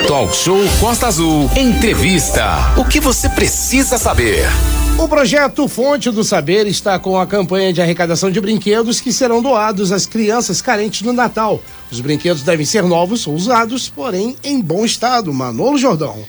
Talk Show Costa Azul. Entrevista. O que você precisa saber? O projeto Fonte do Saber está com a campanha de arrecadação de brinquedos que serão doados às crianças carentes no Natal. Os brinquedos devem ser novos ou usados, porém em bom estado. Manolo Jordão.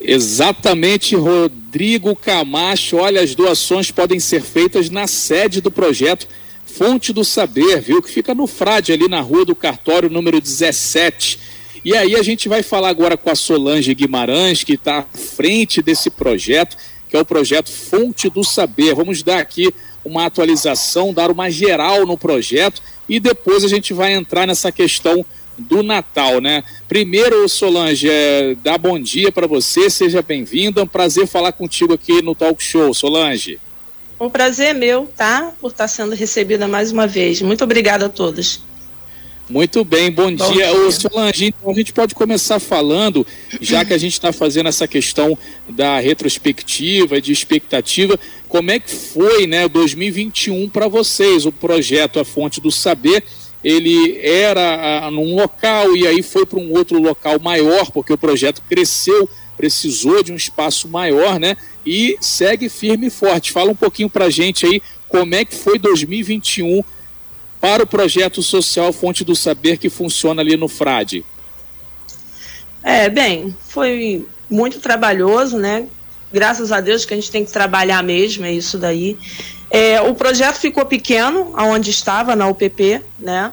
Exatamente, Rodrigo Camacho. Olha, as doações podem ser feitas na sede do projeto Fonte do Saber, viu? Que fica no Frade, ali na rua do cartório número 17. E aí a gente vai falar agora com a Solange Guimarães, que está à frente desse projeto, que é o projeto Fonte do Saber. Vamos dar aqui uma atualização, dar uma geral no projeto e depois a gente vai entrar nessa questão do Natal, né? Primeiro, Solange, é, dá bom dia para você, seja bem-vinda. É um prazer falar contigo aqui no Talk Show, Solange. Um prazer meu, tá? Por estar sendo recebida mais uma vez. Muito obrigada a todos. Muito bem, bom, bom dia. dia. Ô, Solange, então a gente pode começar falando, já que a gente está fazendo essa questão da retrospectiva, de expectativa, como é que foi, né, 2021 para vocês, o projeto A Fonte do Saber, ele era a, num local e aí foi para um outro local maior, porque o projeto cresceu, precisou de um espaço maior, né, e segue firme e forte. Fala um pouquinho para a gente aí como é que foi 2021 para o projeto social Fonte do Saber que funciona ali no Frade? É, bem, foi muito trabalhoso, né? Graças a Deus que a gente tem que trabalhar mesmo, é isso daí. É, o projeto ficou pequeno, aonde estava, na UPP, né?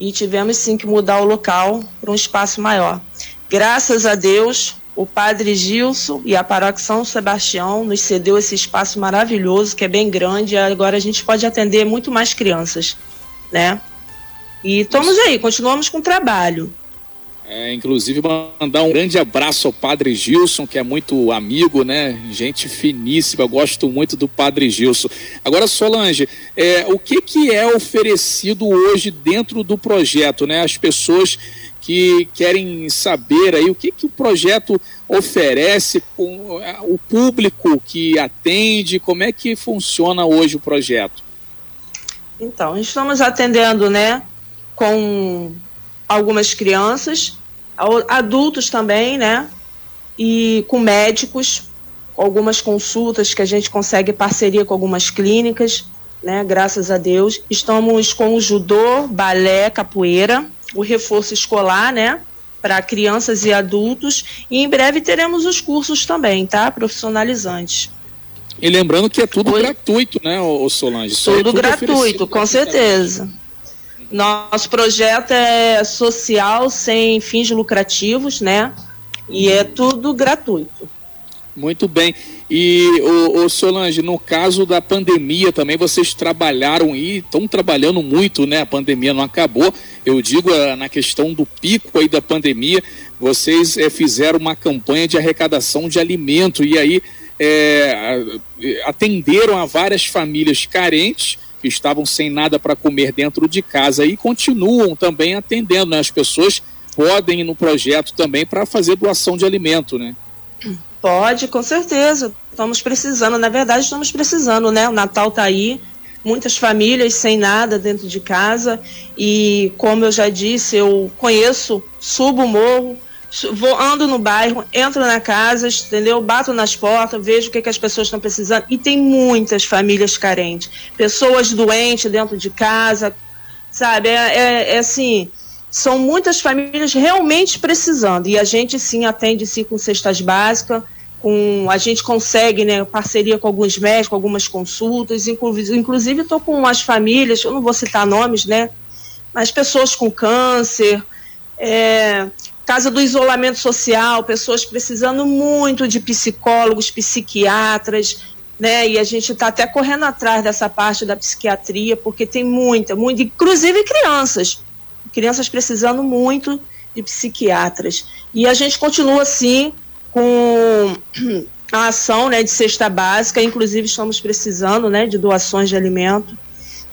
E tivemos sim que mudar o local para um espaço maior. Graças a Deus, o padre Gilson e a paróquia São Sebastião nos cedeu esse espaço maravilhoso, que é bem grande, e agora a gente pode atender muito mais crianças né? E estamos aí, continuamos com o trabalho. É, inclusive mandar um grande abraço ao Padre Gilson, que é muito amigo, né? Gente finíssima, gosto muito do Padre Gilson. Agora, Solange, é, o que, que é oferecido hoje dentro do projeto, né? As pessoas que querem saber aí o que, que o projeto oferece com é, o público que atende, como é que funciona hoje o projeto? Então, estamos atendendo, né, com algumas crianças, adultos também, né, e com médicos, algumas consultas que a gente consegue parceria com algumas clínicas, né, graças a Deus. Estamos com o judô, balé, capoeira, o reforço escolar, né, para crianças e adultos, e em breve teremos os cursos também, tá, profissionalizantes. E lembrando que é tudo Oi? gratuito, né, o Solange? Tudo, é tudo gratuito, com certeza. Nosso projeto é social, sem fins lucrativos, né? E é tudo gratuito. Muito bem. E, o, Solange, no caso da pandemia também, vocês trabalharam e estão trabalhando muito, né? A pandemia não acabou. Eu digo eh, na questão do pico aí da pandemia, vocês é, fizeram uma campanha de arrecadação de alimento e aí é, atenderam a várias famílias carentes que estavam sem nada para comer dentro de casa e continuam também atendendo. Né? As pessoas podem ir no projeto também para fazer doação de alimento, né? Pode, com certeza. Estamos precisando, na verdade, estamos precisando, né? O Natal está aí, muitas famílias sem nada dentro de casa e, como eu já disse, eu conheço, subo o morro, vou, ando no bairro, entro na casa, entendeu? Bato nas portas, vejo o que, que as pessoas estão precisando. E tem muitas famílias carentes. Pessoas doentes dentro de casa, sabe? É, é, é assim, são muitas famílias realmente precisando. E a gente sim atende sim com cestas básicas. Com, a gente consegue, né, parceria com alguns médicos, algumas consultas, inclusive estou com umas famílias, eu não vou citar nomes, né, mas pessoas com câncer, é, casa do isolamento social, pessoas precisando muito de psicólogos, psiquiatras, né? E a gente está até correndo atrás dessa parte da psiquiatria, porque tem muita, muito, inclusive crianças, crianças precisando muito de psiquiatras. E a gente continua assim com a ação, né, de cesta básica, inclusive estamos precisando, né, de doações de alimento.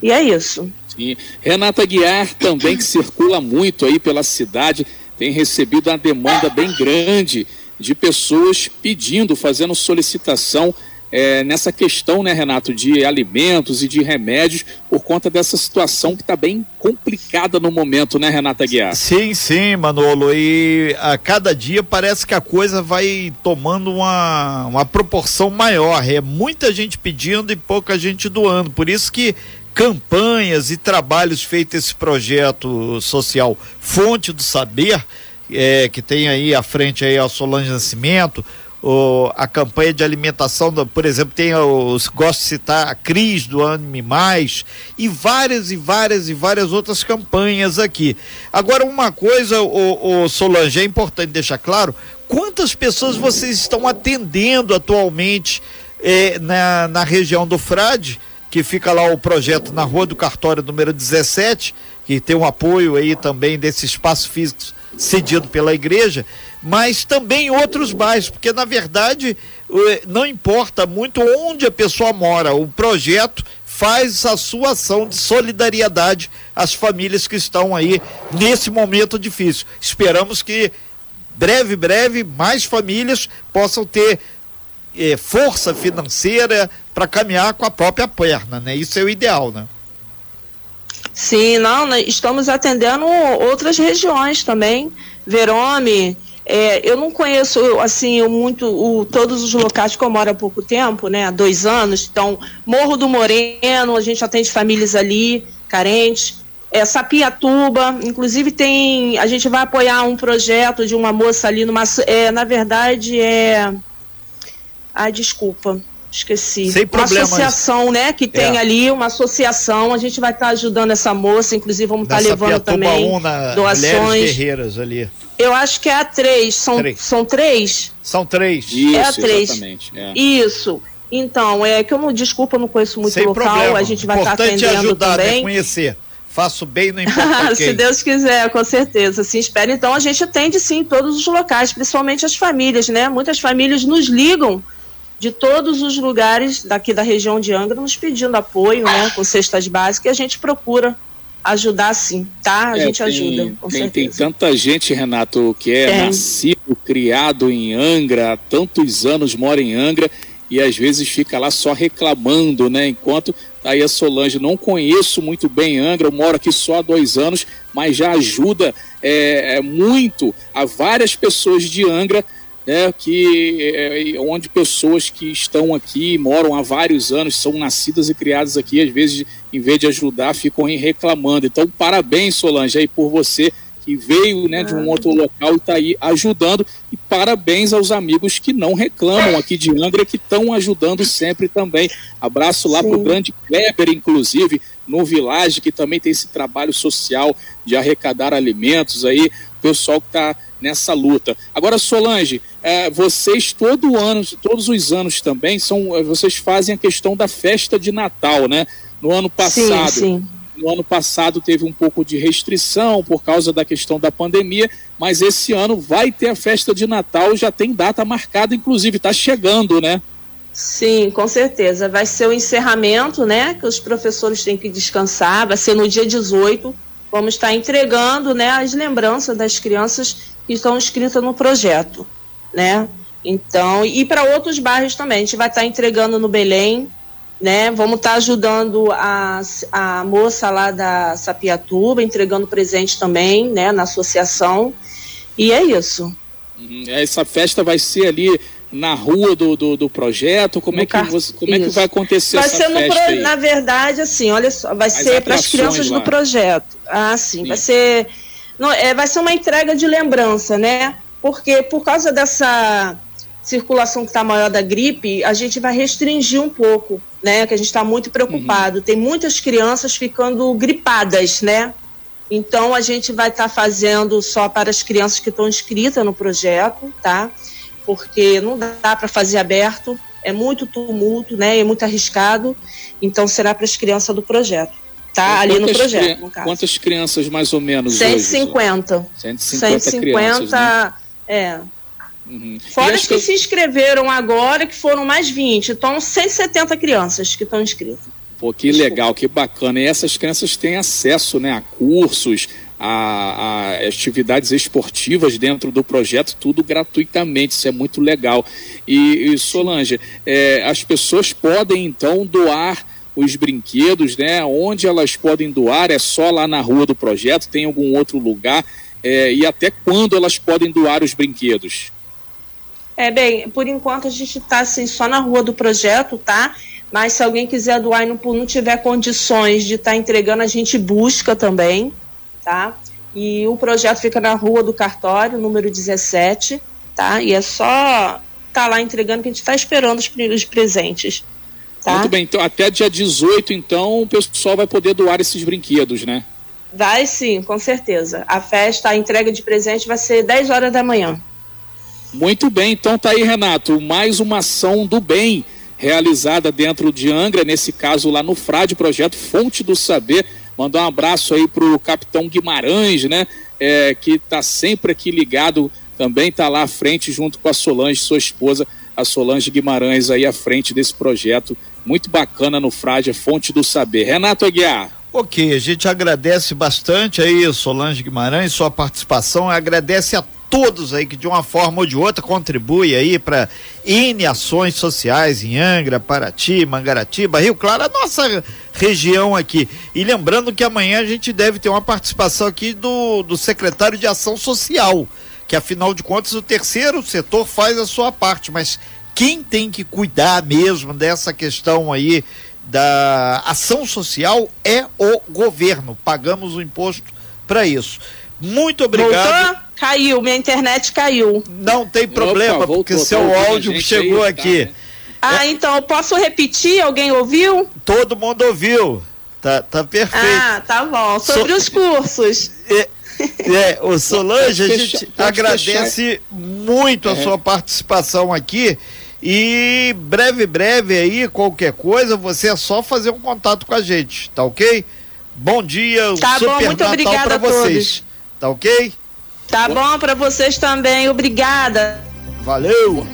E é isso. Sim. Renata Guiar também que circula muito aí pela cidade tem recebido uma demanda bem grande de pessoas pedindo, fazendo solicitação é, nessa questão, né, Renato, de alimentos e de remédios por conta dessa situação que está bem complicada no momento, né, Renata Guiar? Sim, sim, Manolo. E a cada dia parece que a coisa vai tomando uma, uma proporção maior. É muita gente pedindo e pouca gente doando. Por isso que campanhas e trabalhos feitos esse projeto social Fonte do Saber, é, que tem aí à frente aí a Solange Nascimento, o, a campanha de alimentação, por exemplo, tem os gosto de citar a Cris do Anime Mais e várias e várias e várias outras campanhas aqui. Agora, uma coisa, o, o Solange, é importante deixar claro, quantas pessoas vocês estão atendendo atualmente eh, na, na região do Frade, que fica lá o projeto na Rua do Cartório número 17, que tem um apoio aí também desse espaço físico cedido pela igreja, mas também outros bairros, porque na verdade não importa muito onde a pessoa mora, o projeto faz a sua ação de solidariedade às famílias que estão aí nesse momento difícil. Esperamos que breve, breve, mais famílias possam ter eh, força financeira para caminhar com a própria perna, né? Isso é o ideal, né? Sim, não, né, estamos atendendo outras regiões também. Verome, é, eu não conheço assim muito o, todos os locais que eu moro há pouco tempo, né? Há dois anos. Então, Morro do Moreno, a gente atende famílias ali, carentes. É, Sapiatuba, inclusive tem. A gente vai apoiar um projeto de uma moça ali numa. É, na verdade, é. Ai, desculpa esqueci. Sem uma associação, né? Que tem é. ali uma associação. A gente vai estar tá ajudando essa moça, inclusive vamos estar tá levando também na doações. Guerreiras ali. Eu acho que é a três. São três. São três? São três. Isso, é a três. Exatamente. É. Isso. Então, é que eu não, desculpa, eu não conheço muito Sem o local, problema. a gente vai estar tá atendendo ajudar, também. Né? conhecer. Faço bem, não importa Se Deus quiser, com certeza. Se espera, então a gente atende sim em todos os locais, principalmente as famílias, né? Muitas famílias nos ligam de todos os lugares daqui da região de Angra nos pedindo apoio, né, com cestas básicas, e a gente procura ajudar sim, tá? A é, gente tem, ajuda, com tem, certeza. Tem tanta gente, Renato, que é tem. nascido, criado em Angra, há tantos anos mora em Angra e às vezes fica lá só reclamando, né? Enquanto tá aí a Solange, não conheço muito bem Angra, eu moro aqui só há dois anos, mas já ajuda é, é muito a várias pessoas de Angra né, que é, onde pessoas que estão aqui, moram há vários anos, são nascidas e criadas aqui, às vezes, em vez de ajudar, ficam reclamando. Então, parabéns, Solange, aí por você que veio né, de um outro local e está aí ajudando. E parabéns aos amigos que não reclamam aqui de Angra, que estão ajudando sempre também. Abraço lá para o grande Kleber, inclusive, no Village, que também tem esse trabalho social de arrecadar alimentos aí, pessoal que está nessa luta. Agora, Solange, é, vocês todo ano, todos os anos também, são, é, vocês fazem a questão da festa de Natal, né? No ano passado. Sim, sim. No ano passado teve um pouco de restrição por causa da questão da pandemia, mas esse ano vai ter a festa de Natal, já tem data marcada, inclusive, está chegando, né? Sim, com certeza. Vai ser o encerramento, né? Que os professores têm que descansar, vai ser no dia 18. Vamos estar entregando né, as lembranças das crianças que estão inscritas no projeto, né? Então, e para outros bairros também, a gente vai estar entregando no Belém, né? Vamos estar ajudando a, a moça lá da Sapiatuba, entregando presente também, né, na associação. E é isso. Uhum. Essa festa vai ser ali na rua do, do, do projeto? Como, é que, você, como é que vai acontecer vai ser festa pro, Na verdade, assim, olha só, vai As ser para as crianças lá. do projeto. Ah, sim, sim. vai ser não, é, vai ser uma entrega de lembrança, né? Porque por causa dessa circulação que está maior da gripe, a gente vai restringir um pouco, né? Que a gente está muito preocupado. Uhum. Tem muitas crianças ficando gripadas, né? Então a gente vai estar tá fazendo só para as crianças que estão inscritas no projeto, tá? Porque não dá para fazer aberto, é muito tumulto, né? É muito arriscado. Então será para as crianças do projeto. Tá ali no projeto, no caso. Quantas crianças mais ou menos 150. Hoje, 150, 150 crianças, né? é. Uhum. Fora as que, que se inscreveram agora, que foram mais 20. Então, 170 crianças que estão inscritas. Pô, que Desculpa. legal, que bacana. E essas crianças têm acesso né, a cursos, a, a, atividades esportivas dentro do projeto, tudo gratuitamente, isso é muito legal. E, e Solange, é, as pessoas podem então doar os brinquedos, né? Onde elas podem doar? É só lá na rua do projeto? Tem algum outro lugar? É, e até quando elas podem doar os brinquedos? É bem, por enquanto a gente está assim só na rua do projeto, tá? Mas se alguém quiser doar e não, não tiver condições de estar tá entregando, a gente busca também, tá? E o projeto fica na Rua do Cartório, número 17, tá? E é só estar tá lá entregando que a gente está esperando os primeiros presentes. Tá? Muito bem, então até dia 18, então, o pessoal vai poder doar esses brinquedos, né? Vai sim, com certeza. A festa, a entrega de presente vai ser 10 horas da manhã. Muito bem, então tá aí, Renato, mais uma ação do bem realizada dentro de Angra, nesse caso lá no FRAD, projeto Fonte do Saber Mandar um abraço aí para o capitão Guimarães, né? É, que está sempre aqui ligado, também está lá à frente junto com a Solange, sua esposa, a Solange Guimarães, aí à frente desse projeto muito bacana no Frade, Fonte do Saber. Renato Aguiar. Ok, a gente agradece bastante aí, Solange Guimarães, sua participação, agradece a todos aí que de uma forma ou de outra contribuem aí para N ações sociais em Angra, Paraty, Mangaratiba, Rio Claro, a nossa região aqui. E lembrando que amanhã a gente deve ter uma participação aqui do, do secretário de Ação Social, que afinal de contas o terceiro setor faz a sua parte, mas quem tem que cuidar mesmo dessa questão aí da ação social é o governo. Pagamos o imposto para isso. Muito obrigado. Voltou? Caiu, minha internet caiu. Não tem problema, Opa, voltou, porque seu tá áudio chegou aí, tá, aqui. Tá, né? Ah, é. então eu posso repetir? Alguém ouviu? Todo mundo ouviu. Tá, tá perfeito. Ah, tá bom. Sobre so... os cursos. É, é, o Solange, a gente agradece fechar. muito a é. sua participação aqui. E breve, breve aí, qualquer coisa, você é só fazer um contato com a gente, tá ok? Bom dia, tá super bom, muito Natal para vocês. Tá ok? Tá bom para vocês também, obrigada. Valeu.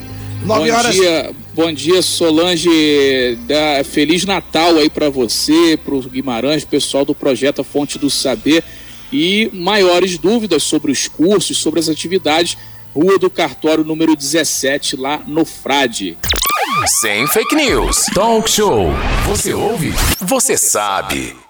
Nove bom horas. dia, bom dia Solange, da feliz Natal aí para você, para o Guimarães, pessoal do projeto Fonte do Saber e maiores dúvidas sobre os cursos, sobre as atividades, Rua do Cartório número 17 lá no Frade. Sem fake news. Talk show. Você ouve? Você sabe.